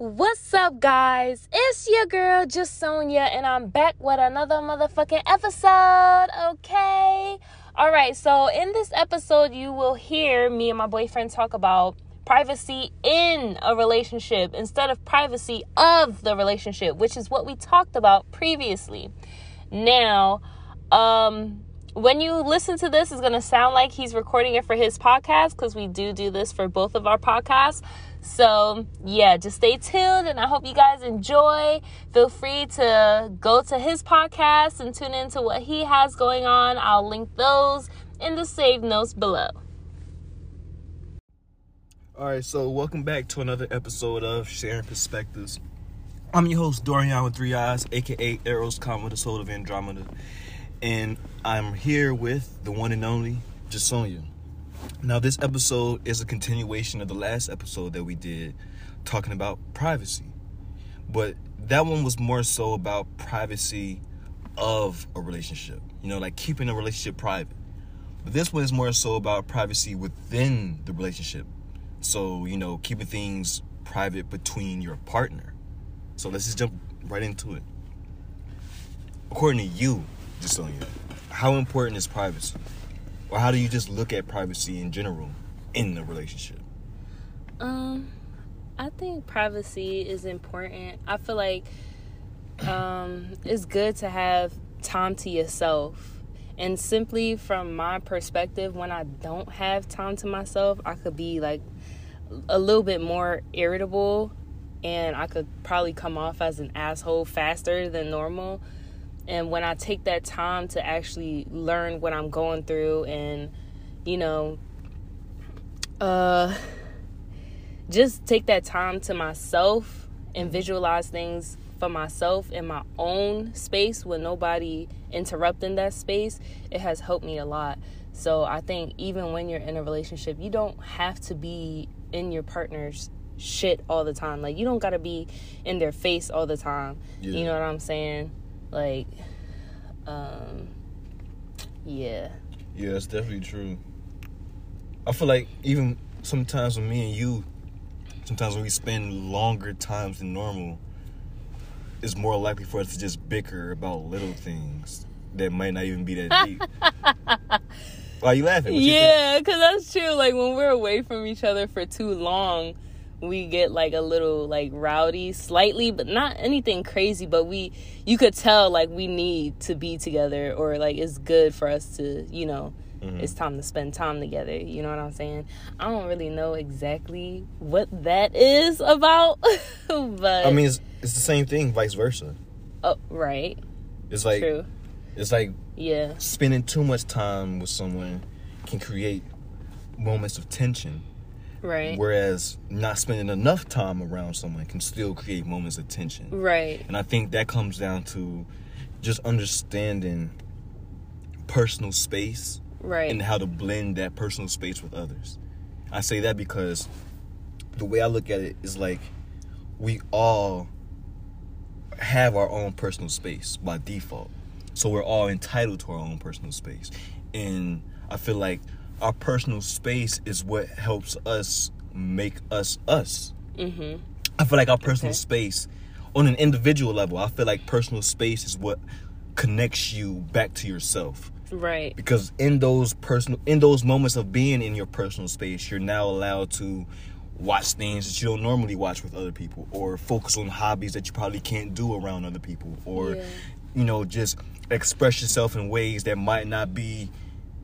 What's up, guys? It's your girl, just Sonia, and I'm back with another motherfucking episode, okay? All right, so in this episode, you will hear me and my boyfriend talk about privacy in a relationship instead of privacy of the relationship, which is what we talked about previously. Now, um, when you listen to this, it's going to sound like he's recording it for his podcast because we do do this for both of our podcasts. So, yeah, just stay tuned and I hope you guys enjoy. Feel free to go to his podcast and tune into what he has going on. I'll link those in the save notes below. All right, so welcome back to another episode of Sharing Perspectives. I'm your host, Dorion with Three Eyes, aka Eros, comma, the soul of Andromeda. And I'm here with the one and only Jasonia. Now, this episode is a continuation of the last episode that we did talking about privacy. But that one was more so about privacy of a relationship, you know, like keeping a relationship private. But this one is more so about privacy within the relationship. So, you know, keeping things private between your partner. So let's just jump right into it. According to you, Jasonia, how important is privacy? Or how do you just look at privacy in general in the relationship? Um, I think privacy is important. I feel like um, it's good to have time to yourself. And simply from my perspective, when I don't have time to myself, I could be like a little bit more irritable and I could probably come off as an asshole faster than normal. And when I take that time to actually learn what I'm going through and, you know, uh, just take that time to myself and visualize things for myself in my own space with nobody interrupting that space, it has helped me a lot. So I think even when you're in a relationship, you don't have to be in your partner's shit all the time. Like you don't gotta be in their face all the time. Yeah. You know what I'm saying? Like, um, yeah. Yeah, it's definitely true. I feel like even sometimes when me and you, sometimes when we spend longer times than normal, it's more likely for us to just bicker about little things that might not even be that deep. Why are you laughing? What yeah, because that's true. Like when we're away from each other for too long, we get like a little like rowdy slightly but not anything crazy but we you could tell like we need to be together or like it's good for us to you know mm-hmm. it's time to spend time together. You know what i'm saying? I don't really know exactly what that is about but i mean it's, it's the same thing vice versa. Oh right. It's like True. it's like yeah. spending too much time with someone can create moments of tension Right. Whereas not spending enough time around someone can still create moments of tension. Right. And I think that comes down to just understanding personal space. Right. And how to blend that personal space with others. I say that because the way I look at it is like we all have our own personal space by default. So we're all entitled to our own personal space. And I feel like our personal space is what helps us make us us. Mm-hmm. I feel like our personal okay. space, on an individual level, I feel like personal space is what connects you back to yourself. Right. Because in those personal, in those moments of being in your personal space, you're now allowed to watch things that you don't normally watch with other people, or focus on hobbies that you probably can't do around other people, or yeah. you know, just express yourself in ways that might not be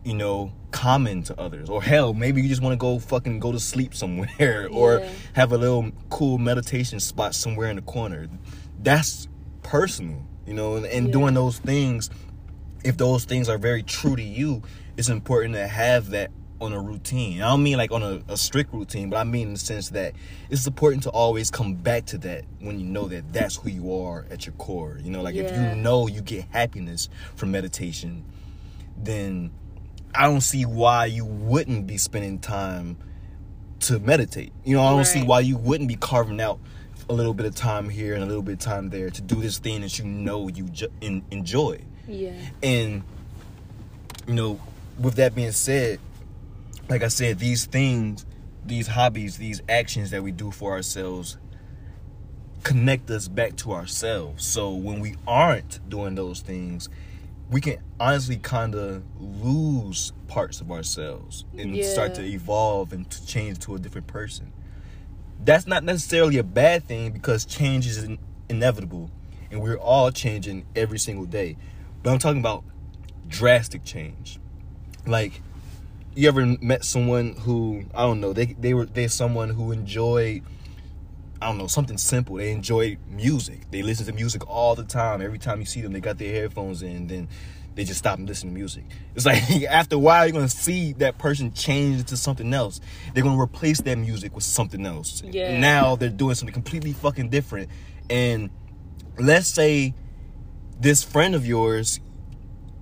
you know, common to others. Or hell, maybe you just want to go fucking go to sleep somewhere or yeah. have a little cool meditation spot somewhere in the corner. That's personal, you know, and, and yeah. doing those things, if those things are very true to you, it's important to have that on a routine. I don't mean like on a, a, strict routine, but I mean in the sense that it's important to always come back to that when you know that that's who you are at your core. You know, like yeah. if you know you get happiness from meditation, then I don't see why you wouldn't be spending time to meditate. You know, I don't right. see why you wouldn't be carving out a little bit of time here and a little bit of time there to do this thing that you know you ju- in- enjoy. Yeah. And you know, with that being said, like I said, these things, these hobbies, these actions that we do for ourselves connect us back to ourselves. So when we aren't doing those things, we can honestly kind of lose parts of ourselves and Yeah. start to evolve and to change to a different person. That's not necessarily a bad thing because change is in- inevitable and we're all changing every single day. But I'm talking about drastic change. Like you ever met someone who I don't know, they they were they're someone who enjoyed I don't know, something simple. They enjoy music. They listen to music all the time. Every time you see them, they got their headphones in, then they just stop and listen to music. It's like after a while, you're gonna see that person change into something else. They're gonna replace that music with something else. Yeah. Now they're doing something completely fucking different. And let's say this friend of yours,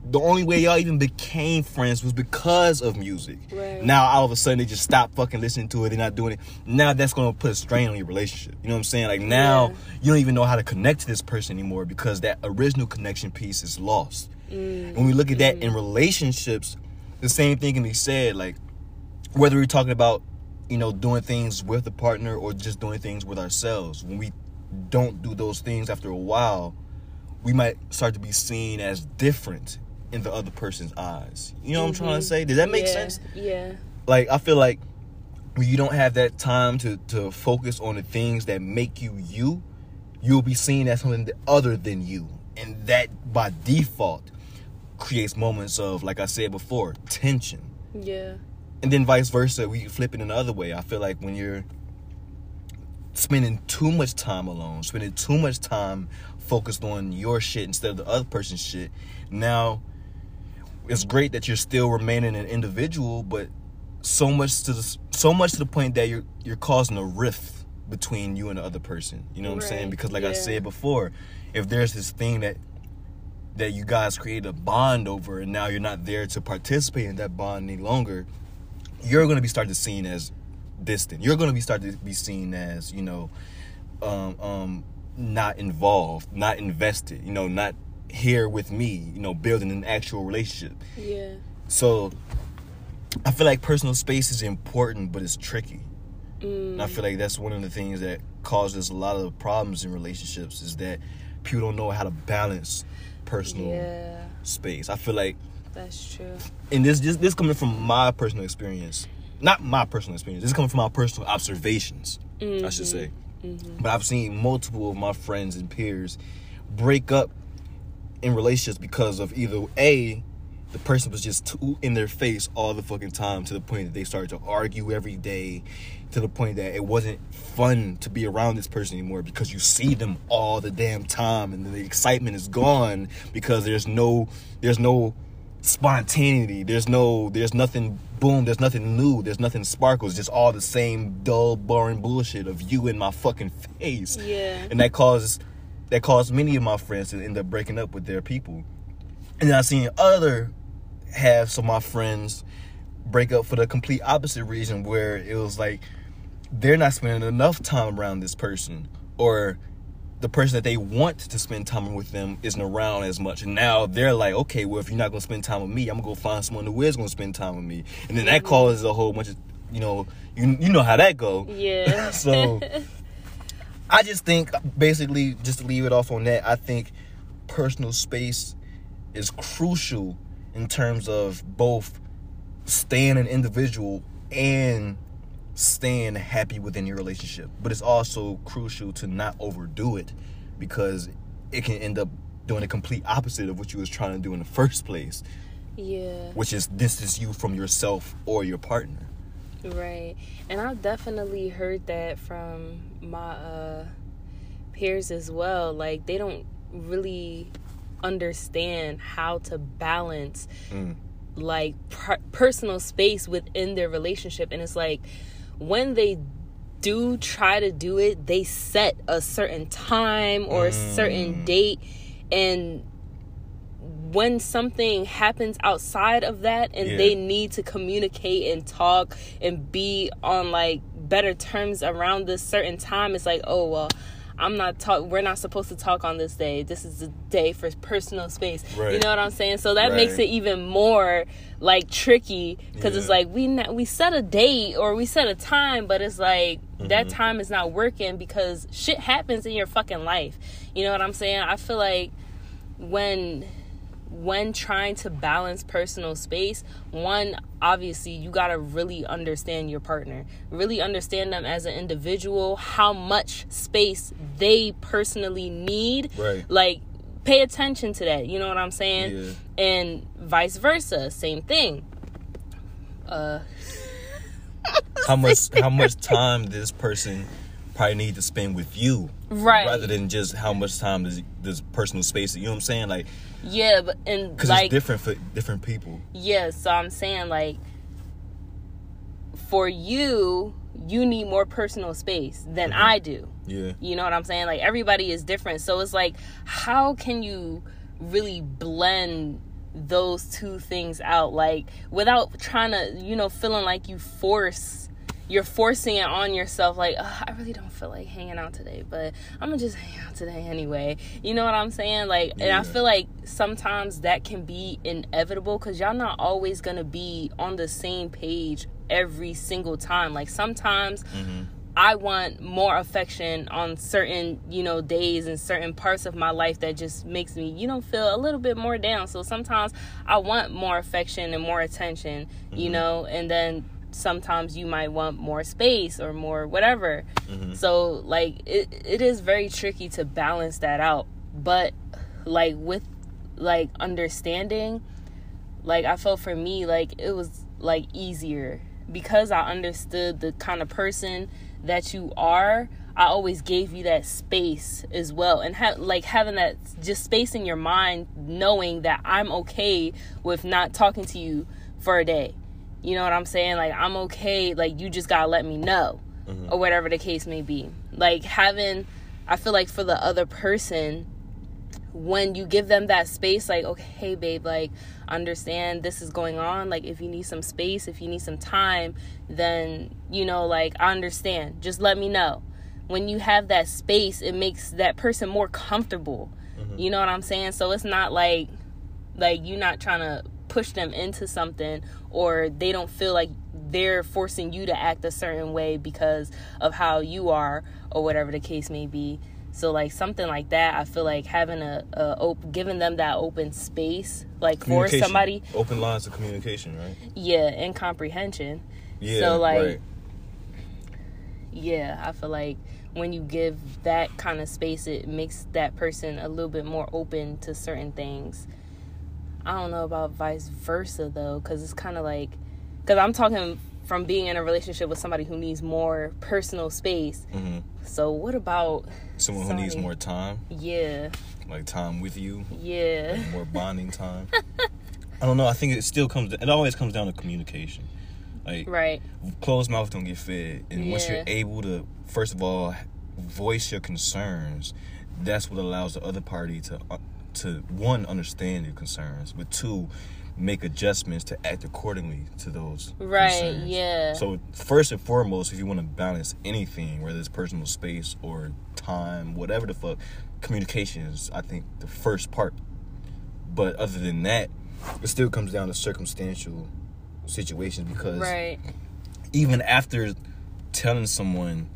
the only way y'all even became friends was because of music. Right. Now all of a sudden they just stop fucking listening to it. They're not doing it. Now that's gonna put a strain on your relationship. You know what I'm saying? Like now Yeah. you don't even know how to connect to this person anymore because that original connection piece is lost. Mm. When we look at that in relationships, the same thing can be said. Like whether we're talking about you know doing things with a partner or just doing things with ourselves. When we don't do those things after a while, we might start to be seen as different in the other person's eyes. You know what I'm trying to mm-hmm. say? Does that make yeah, sense? Yeah. Like I feel like when you don't have that time to to focus on the things that make you you, you'll be seen as something other than you, and that by default creates moments of, like I said before, tension. Yeah. And then vice versa, we flip it in the other way. I feel like when you're spending too much time alone, spending too much time focused on your shit instead of the other person's shit, now it's great that you're still remaining an individual, but so much to the so much to the point that you're you're causing a rift between you and the other person. You know what I'm saying? Because like I said before, if there's this thing that that you guys create a bond over and now you're not there to participate in that bond any longer, you're gonna be started to seen as distant. You're gonna be started to be seen as, you know, um, um, not involved, not invested, you know, not here with me, you know, building an actual relationship. Yeah. So I feel like personal space is important, but it's tricky. Mm. And I feel like that's one of the things that causes a lot of problems in relationships is that people don't know how to balance personal Yeah. space. I feel like That's true. and this this this coming from my personal experience. Not my personal experience. This is coming from my personal observations, I should say. But I've seen multiple of my friends and peers break up in relationships because of either A, the person was just too in their face all the fucking time to the point that they started to argue every day, to the point that it wasn't fun to be around this person anymore because you see them all the damn time and the excitement is gone because there's no there's no spontaneity. There's no there's nothing boom, there's nothing new, there's nothing sparkles, just all the same dull, boring bullshit of you in my fucking face. Yeah. And that causes that caused many of my friends to end up breaking up with their people. And then I seen other halves of my friends break up for the complete opposite reason where it was like they're not spending enough time around this person or the person that they want to spend time with them isn't around as much. And now they're like, okay, well, if you're not going to spend time with me, I'm going to go find someone who is going to spend time with me. And then that mm-hmm. causes a whole bunch of, you know, you, you know how that go. Yeah. so I just think, basically, just to leave it off on that, I think personal space is crucial in terms of both staying an individual and staying happy within your relationship. But it's also crucial to not overdo it because it can end up doing the complete opposite of what you was trying to do in the first place, yeah. which is distance you from yourself or your partner. Right. And I've definitely heard that from my uh peers as well. Like they don't really understand how to balance Mm. like per- personal space within their relationship and it's like when they do try to do it, they set a certain time or a Mm. certain date and when something happens outside of that and Yeah. they need to communicate and talk and be on like better terms around this certain time it's like oh well I'm not talk. We're not supposed to talk on this day. This is a day for personal space. Right. You know what I'm saying? So that makes it even more like tricky because it's like we not, we set a date or we set a time, but it's like that Mm-hmm. time is not working because shit happens in your fucking life. You know what I'm saying? I feel like when when trying to balance personal space, one obviously you got to really understand your partner. Really understand them as an individual, how much space they personally need. Right. Like pay attention to that, you know what I'm saying? Yeah. And vice versa, same thing. Uh how much how much time this person probably need to spend with you right. rather than just how much time does this personal space you know what i'm saying like yeah, but and because like it's different for different people Yeah, so I'm saying like for you, you need more personal space than Mm-hmm. I do. yeah You know what I'm saying? Like everybody is different. So it's like how can you really blend those two things out like without trying to, you know, feeling like you force you're forcing it on yourself like i really don't feel like hanging out today but i'm gonna just hang out today anyway. You know what i'm saying? Like and i feel like sometimes that can be inevitable because y'all not always gonna be on the same page every single time. Like sometimes mm-hmm. I want more affection on certain, you know, days and certain parts of my life that just makes me, you know, feel a little bit more down. So sometimes I want more affection and more attention, you mm-hmm. know, and then sometimes you might want more space or more whatever. Mm-hmm. So like it it is very tricky to balance that out. But like with like understanding like I felt for me like it was like easier because I understood the kind of person that you are. I always gave you that space as well, and have like having that just space in your mind, knowing that I'm okay with not talking to you for a day. You know what I'm saying? Like I'm okay. Like you just gotta let me know, mm-hmm. or whatever the case may be. Like having, I feel like for the other person, when you give them that space like okay hey babe like understand this is going on like if you need some space if you need some time then you know like i understand just let me know when you have that space it makes that person more comfortable mm-hmm. you know what i'm saying so it's not like like you're not trying to push them into something or they don't feel like they're forcing you to act a certain way because of how you are or whatever the case may be. So like something like that i feel like having a, a op- giving them that open space like for somebody open lines of communication right? Yeah and comprehension. Yeah So, like, right. yeah i feel like when you give that kind of space it makes that person a little bit more open to certain things i don't know about vice versa though because it's kind of like because i'm talking from being in a relationship with somebody who needs more personal space. Hmm so what about someone who needs more time? Yeah. Like time with you? Yeah. More bonding time? I don't know i think it still comes it always comes down to communication. Like right. closed mouth don't get fed and once you're able to first of all voice your concerns that's what allows the other party to uh, to one understand your concerns but two make adjustments to act accordingly to those right concerns. yeah. So first and foremost if you want to balance anything whether it's personal space or time whatever the fuck communication is i think the first part. But other than that it still comes down to circumstantial situations because right. even after telling someone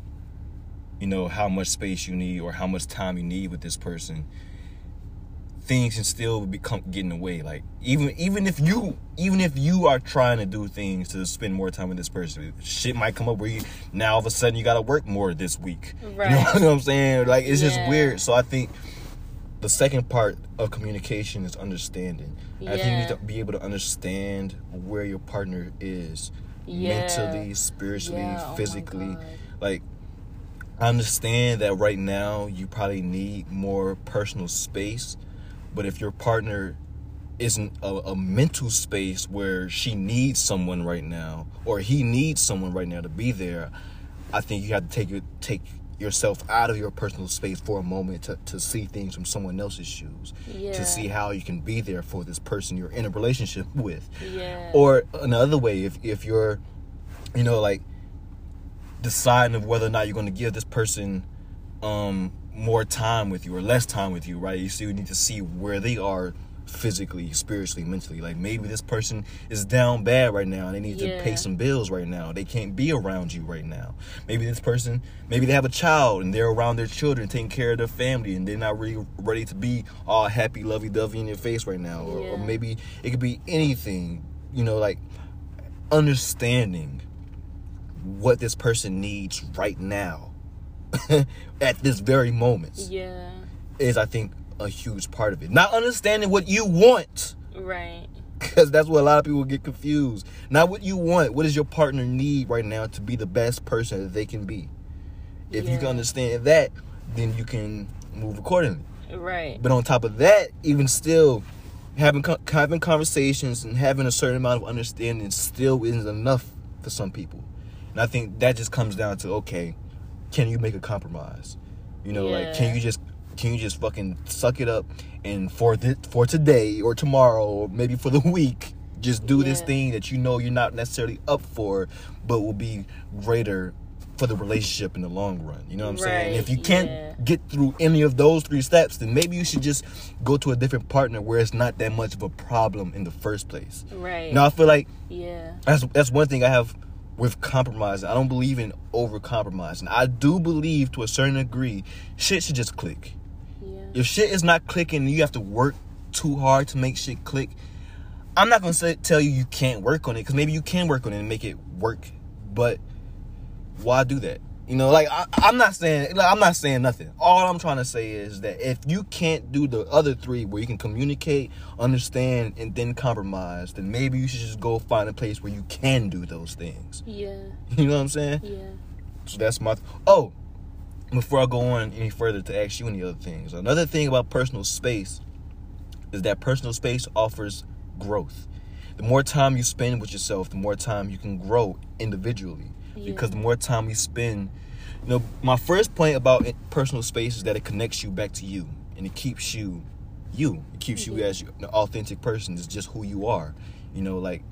you know how much space you need or how much time you need with this person things can still become getting away. Like even even if you even if you are trying to do things to spend more time with this person shit might come up where you now all of a sudden you gotta work more this week. Right. you know what i'm saying? Like it's just weird. So i think the second part of communication is understanding. I think you need to be able to understand where your partner is Yeah. mentally spiritually Yeah, oh physically. God. like I understand that right now you probably need more personal space, but if your partner isn't a, a mental space where she needs someone right now or he needs someone right now to be there, I think you have to take your take yourself out of your personal space for a moment to, to see things from someone else's shoes. Yeah. To see how you can be there for this person you're in a relationship with. yeah Or another way, if if you're, you know, like deciding of whether or not you're going to give this person um more time with you or less time with you, right? You still need to see where they are physically, spiritually, mentally. Like maybe this person is down bad right now and they need Yeah. to pay some bills right now. They can't be around you right now. Maybe this person, maybe they have a child and they're around their children, taking care of their family, and they're not really ready to be all happy, lovey dovey in your face right now. Or, or maybe it could be anything, you know, like understanding what this person needs right now at this very moment Yeah. is I think a huge part of it. Not understanding what you want Right. because that's what a lot of people get confused. Not what you want. What does your partner need right now to be the best person that they can be? If you can understand that, then you can move accordingly. Right. But on top of that, even still, having having conversations and having a certain amount of understanding still isn't enough for some people. And I think that just comes down to okay, can you make a compromise? You know, like can you just can you just fucking suck it up and for th- for today or tomorrow or maybe for the week just do this thing that you know you're not necessarily up for but will be greater for the relationship in the long run. You know what I'm saying? Right, If you can't yeah. get through any of those three steps, then maybe you should just go to a different partner where it's not that much of a problem in the first place. Right. Now I feel like Yeah. that's that's one thing I have with compromising. I don't believe in over compromising. I do believe to a certain degree shit should just click. Yeah. If shit is not clicking and you have to work too hard to make shit click, I'm not gonna say tell you you can't work on it because maybe you can work on it and make it work, but why do that? You know, like I, I'm not saying like, I'm not saying nothing. All I'm trying to say is that if you can't do the other three, where you can communicate, understand, and then compromise, then maybe you should just go find a place where you can do those things. Yeah. You know what I'm saying? Yeah. So that's my. oh, before I go on any further to ask you any other things, another thing about personal space is that personal space offers growth. The more time you spend with yourself, the more time you can grow individually. Because the more time you spend, you know, my first point about personal space is that it connects you back to you and it keeps you you. It keeps you mm-hmm. as an authentic person. It's just who you are. You know, like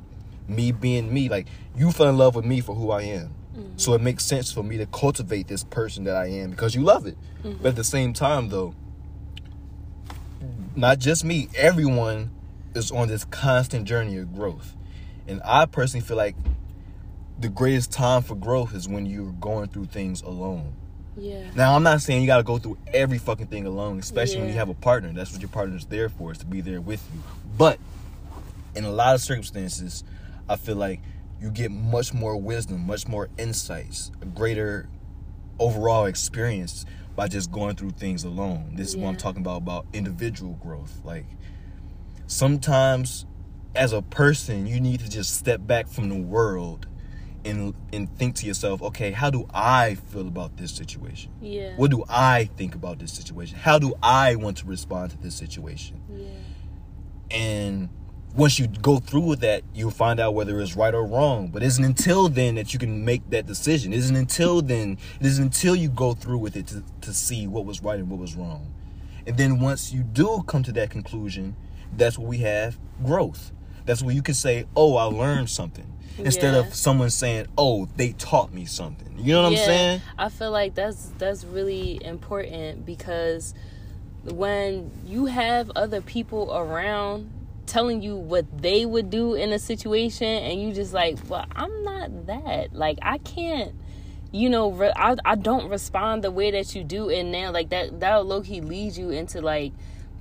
me being me, like you fell in love with me for who I am. Mm-hmm. So it makes sense for me to cultivate this person that I am because you love it. Mm-hmm. But at the same time, though, not just me, everyone is on this constant journey of growth. And I personally feel like the greatest time for growth is when you're going through things alone. Yeah. Now, I'm not saying you got to go through every fucking thing alone, especially when you have a partner. That's what your partner's there for, is to be there with you. But in a lot of circumstances, I feel like you get much more wisdom, much more insights, a greater overall experience by just going through things alone. This is what I'm talking about about individual growth. Like sometimes as a person, you need to just step back from the world and and think to yourself, okay, how do I feel about this situation? Yeah. What do I think about this situation? How do I want to respond to this situation? Yeah. And once you go through with that, you'll find out whether it's right or wrong. But isn't until then that you can make that decision. Isn't until then, it isn't until you go through with it to, to see what was right and what was wrong. And then once you do come to that conclusion, that's where we have growth. That's where you can say, oh, I learned something. Instead Yeah. of someone saying, oh, they taught me something. You know what I'm saying? I feel like that's that's really important because when you have other people around telling you what they would do in a situation and you just like, "Well, I'm not that. Like I can't you know, re- I I don't respond the way that you do and now like that that'll low key lead you into like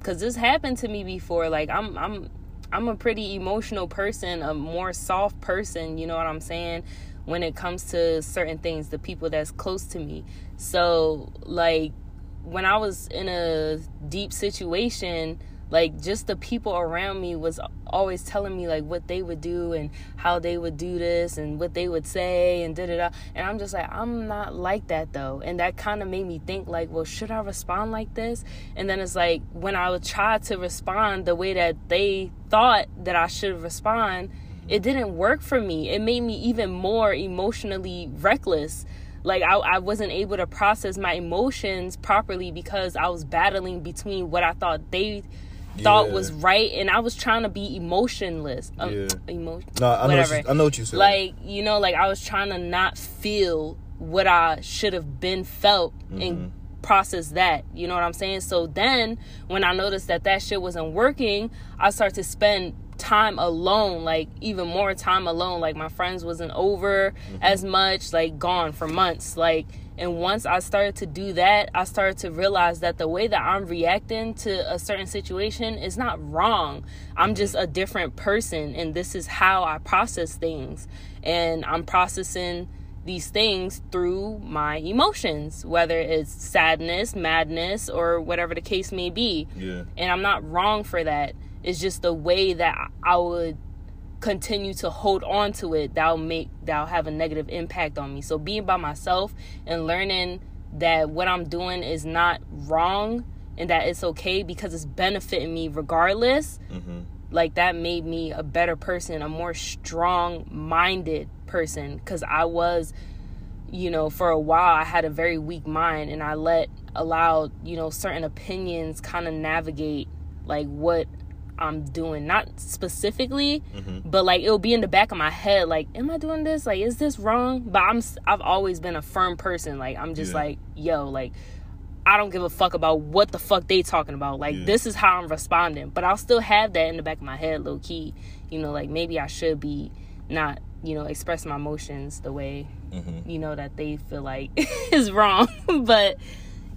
cuz this happened to me before like I'm I'm I'm a pretty emotional person, a more soft person, you know what I'm saying, when it comes to certain things, the people that's close to me. So, like, when I was in a deep situation, like, just the people around me was always telling me, like, what they would do and how they would do this and what they would say and da da da. And I'm just like, I'm not like that though. And that kind of made me think, like, well, should I respond like this? And then it's like, when I would try to respond the way that they thought that I should respond, it didn't work for me. It made me even more emotionally reckless. Like I, I wasn't able to process my emotions properly because I was battling between what I thought they thought Yeah. was right and I was trying to be emotionless. Um, Yeah. No, I know, what whatever. you, I know what you said. Like, you know, like I was trying to not feel what I should have been felt and process that. You know what I'm saying? So then when I noticed that that shit wasn't working, I started to spend time alone, like even more time alone. Like my friends wasn't over mm-hmm. as much, like gone for months. Like and once I started to do that, I started to realize that the way that I'm reacting to a certain situation is not wrong. I'm mm-hmm. just a different person and this is how I process things. And I'm processing these things through my emotions, whether it's sadness, madness, or whatever the case may be. Yeah. And I'm not wrong for that. It's just the way that I would continue to hold on to it that'll make that'll have a negative impact on me. So being by myself and learning that what I'm doing is not wrong and that it's okay because it's benefiting me regardless. Mm-hmm. Like that made me a better person, a more strong minded person because I was, you know, for a while I had a very weak mind and I let allowed, you know, certain opinions kind of navigate like what I'm doing. Not specifically, mm-hmm. but like it'll be in the back of my head like am I doing this? Like is this wrong? But I'm I've always been a firm person. Like I'm just yeah. like, yo, like I don't give a fuck about what the fuck they talking about. Like yeah. this is how I'm responding. But I'll still have that in the back of my head low key. You know, like maybe I should be not you know express my emotions the way mm-hmm. you know that they feel like is wrong but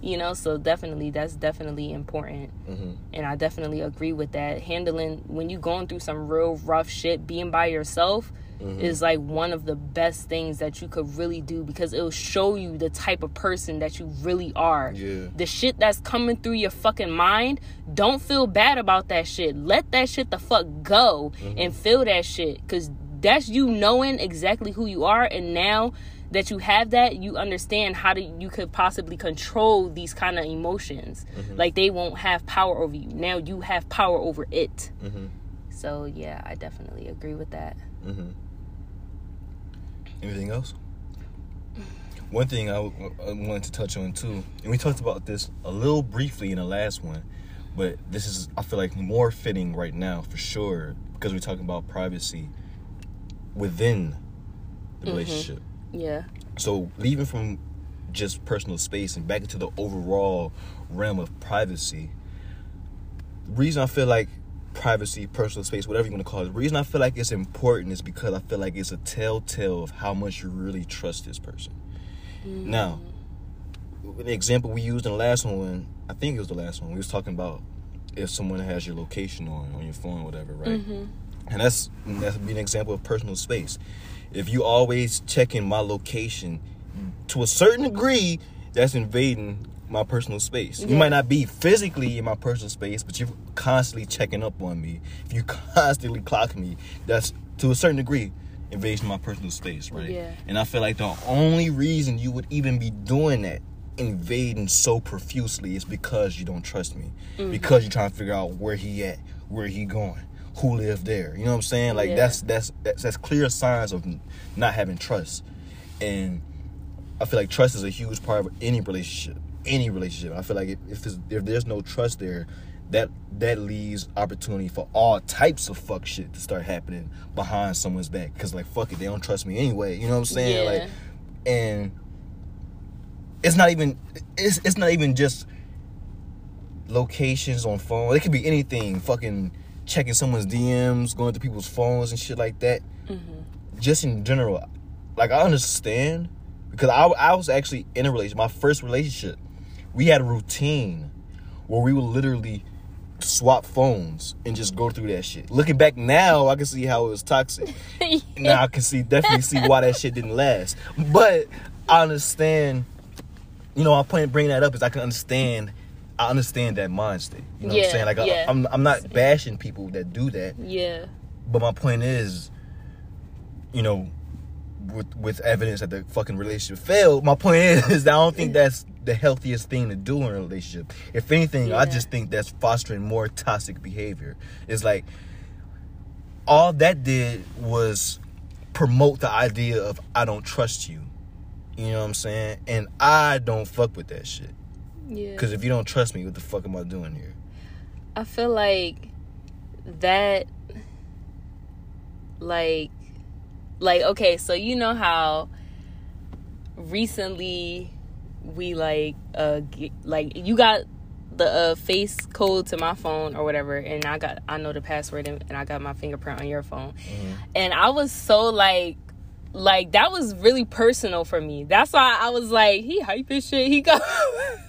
you know so definitely that's definitely important mm-hmm. and i definitely agree with that handling when you're going through some real rough shit being by yourself mm-hmm. is like one of the best things that you could really do because it'll show you the type of person that you really are yeah. the shit that's coming through your fucking mind don't feel bad about that shit let that shit the fuck go mm-hmm. and feel that shit because that's you knowing exactly who you are and now that you have that you understand how to you could possibly control these kind of emotions mm-hmm. like they won't have power over you now you have power over it mm-hmm. so yeah i definitely agree with that mm-hmm. anything else one thing I, w- I wanted to touch on too and we talked about this a little briefly in the last one but this is i feel like more fitting right now for sure because we're talking about privacy within the mm-hmm. relationship. Yeah. So leaving from just personal space and back into the overall realm of privacy. The reason I feel like privacy, personal space, whatever you want to call it, the reason I feel like it's important is because I feel like it's a telltale of how much you really trust this person. Mm. Now, the example we used in the last one, I think it was the last one, we was talking about if someone has your location on on your phone, whatever, right? Mm-hmm. And that's that's be an example of personal space. If you always checking my location, to a certain degree, that's invading my personal space. Yeah. You might not be physically in my personal space, but you're constantly checking up on me. If you constantly clock me, that's to a certain degree invasion of my personal space, right? Yeah. And I feel like the only reason you would even be doing that, invading so profusely, is because you don't trust me. Mm-hmm. Because you're trying to figure out where he at, where he going who live there. You know what I'm saying? Like yeah. that's, that's that's that's clear signs of not having trust. And I feel like trust is a huge part of any relationship. Any relationship. I feel like if if, if there's no trust there, that that leaves opportunity for all types of fuck shit to start happening behind someone's back. Cause like fuck it, they don't trust me anyway. You know what I'm saying? Yeah. Like, and it's not even it's it's not even just locations on phone. It could be anything. Fucking checking someone's DMs, going to people's phones and shit like that. Mm-hmm. Just in general, like I understand because I, I was actually in a relationship, my first relationship. We had a routine where we would literally swap phones and just go through that shit. Looking back now, I can see how it was toxic. yeah. Now I can see definitely see why that shit didn't last. But I understand. You know, I'm bringing that up is I can understand I understand that mind state. You know yeah, what I'm saying? Like yeah. I, am I'm, I'm not bashing people that do that. Yeah. But my point is, you know, with with evidence that the fucking relationship failed, my point is, is I don't think that's the healthiest thing to do in a relationship. If anything, yeah. I just think that's fostering more toxic behavior. It's like all that did was promote the idea of I don't trust you. You know what I'm saying? And I don't fuck with that shit. Yeah. Because if you don't trust me, what the fuck am I doing here? I feel like that, like, like okay, so you know how recently we like uh get, like you got the uh, face code to my phone or whatever and i got i know the password and, and i got my fingerprint on your phone Mm-hmm. and i was so like like that was really personal for me that's why i was like he hype his shit he got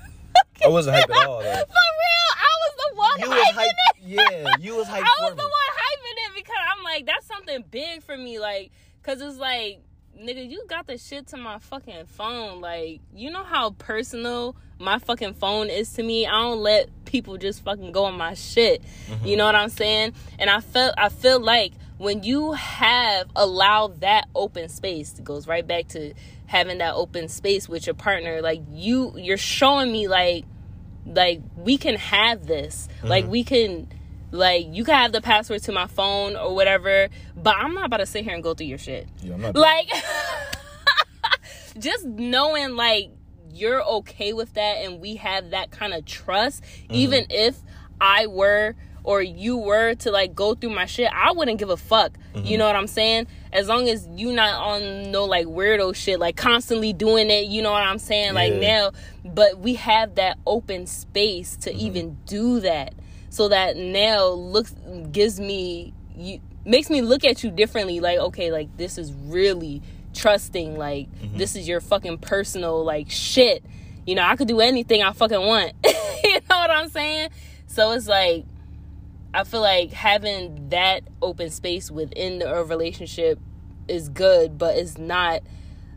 I wasn't hype at all. Though. for real i was the one You hyping hype. it Yeah, you was hype I was me. the one hyping it because I'm like, that's something big for me. Like, cause it's like, nigga, you got the shit to my fucking phone. Like, you know how personal my fucking phone is to me. I don't let people just fucking go on my shit. You mm-hmm. know what I'm saying? And I felt, I feel like when you have allowed that open space, it goes right back to having that open space with your partner. Like, you, you're showing me like like we can have this. Like mm-hmm. we can like you can have the password to my phone or whatever but i'm not about to sit here and go through your shit. Yeah, I'm not. like just knowing like you're okay with that and we have that kind of trust mm-hmm. even if i were or you were to like go through my shit i wouldn't give a fuck. You mm-hmm. know what i'm saying as long as you not on no like weirdo shit like constantly doing it you know what i'm saying? Like now but we have that open space to mm-hmm. even do that. So that now looks gives me you makes me look at you differently like okay like this is really trusting like mm-hmm. this is your fucking personal like shit. You know i could do anything i fucking want. You know what i'm saying? So it's like i feel like having that open space within the relationship is good but it's not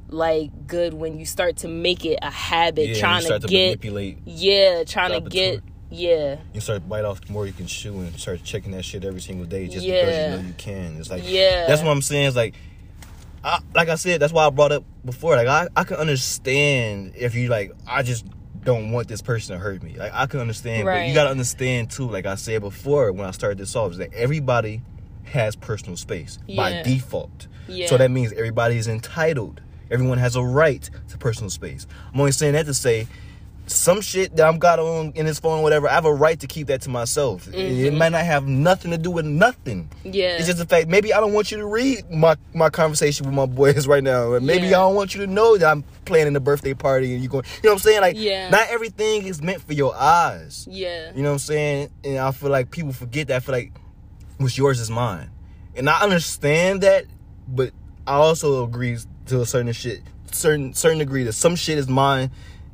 like good when you start to make it a habit yeah, trying to get manipulate. yeah trying to get yeah You start to bite off more you can chew and start checking that shit every single day just because you know you can. It's like Yeah. That's what I'm saying. It's like. I, like I said, that's why I brought up before. Like I, I can understand if you like. I just don't want this person to hurt me. Like I can understand, but you gotta understand too. Like I said before, when I started this off, is that everybody has personal space by default. Yeah. So that means everybody is entitled. Everyone has a right to personal space. I'm only saying that to say some shit that I'm got on in this phone, whatever. I have a right to keep that to myself. It- It might not have nothing to do with nothing. yeah It's just the fact. Maybe I don't want you to read my my conversation with my boys right now. And Maybe Yeah. I don't want you to know that I'm planning a birthday party and you going. You know what I'm saying? Like, Yeah. not everything is meant for your eyes. yeah You know what I'm saying? And I feel like people forget that. I feel like what's yours is mine, and I understand that, but I also agree to a certain shit, certain certain degree that some shit is mine.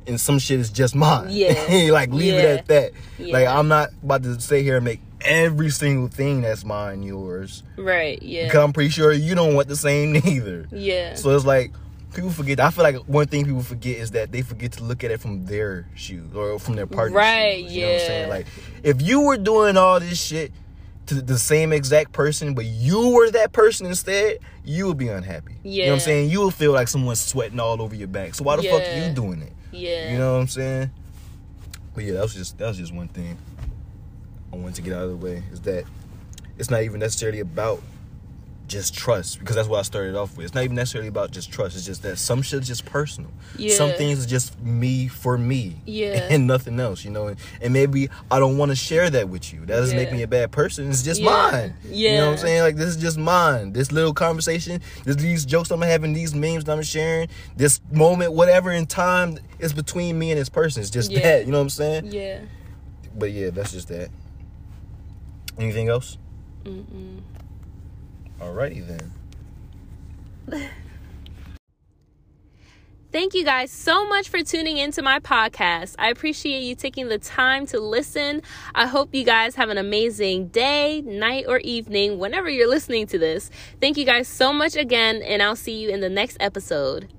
And some shit is just mine. Yeah. like leave it at that. Yeah. Like I'm not about to sit here and make every single thing that's mine yours. right yeah Because I'm pretty sure you don't want the same neither. yeah So it's like people forget. I feel like one thing people forget is that they forget to look at it from their shoes or from their partner's Right, shoes. You know what I'm saying? yeah. Like if you were doing all this shit to the same exact person, but you were that person instead, you would be unhappy. You know what I'm saying? You would feel like someone's sweating all over your back. So why the fuck are you doing it? Yeah You know what I'm saying? But yeah, that was just that was just one thing I wanted to get out of the way is that it's not even necessarily about just trust because that's what I started off with. It's not even necessarily about just trust. It's just that some shit's just personal. Yeah. Some things is just me for me. Yeah. And nothing else, you know. And, and maybe I don't want to share that with you. That doesn't make me a bad person. It's just Yeah. mine. You know what I'm saying? Like this is just mine. This little conversation, this, these jokes I'm having, these memes that I'm sharing, this moment, whatever in time is between me and this person. It's just Yeah. that. You know what I'm saying? yeah But yeah, that's just that. Anything else? Mm-mm. Alrighty then. Thank you guys so much for tuning into my podcast. I appreciate you taking the time to listen. I hope you guys have an amazing day, night, or evening whenever you're listening to this. Thank you guys so much again, and I'll see you in the next episode.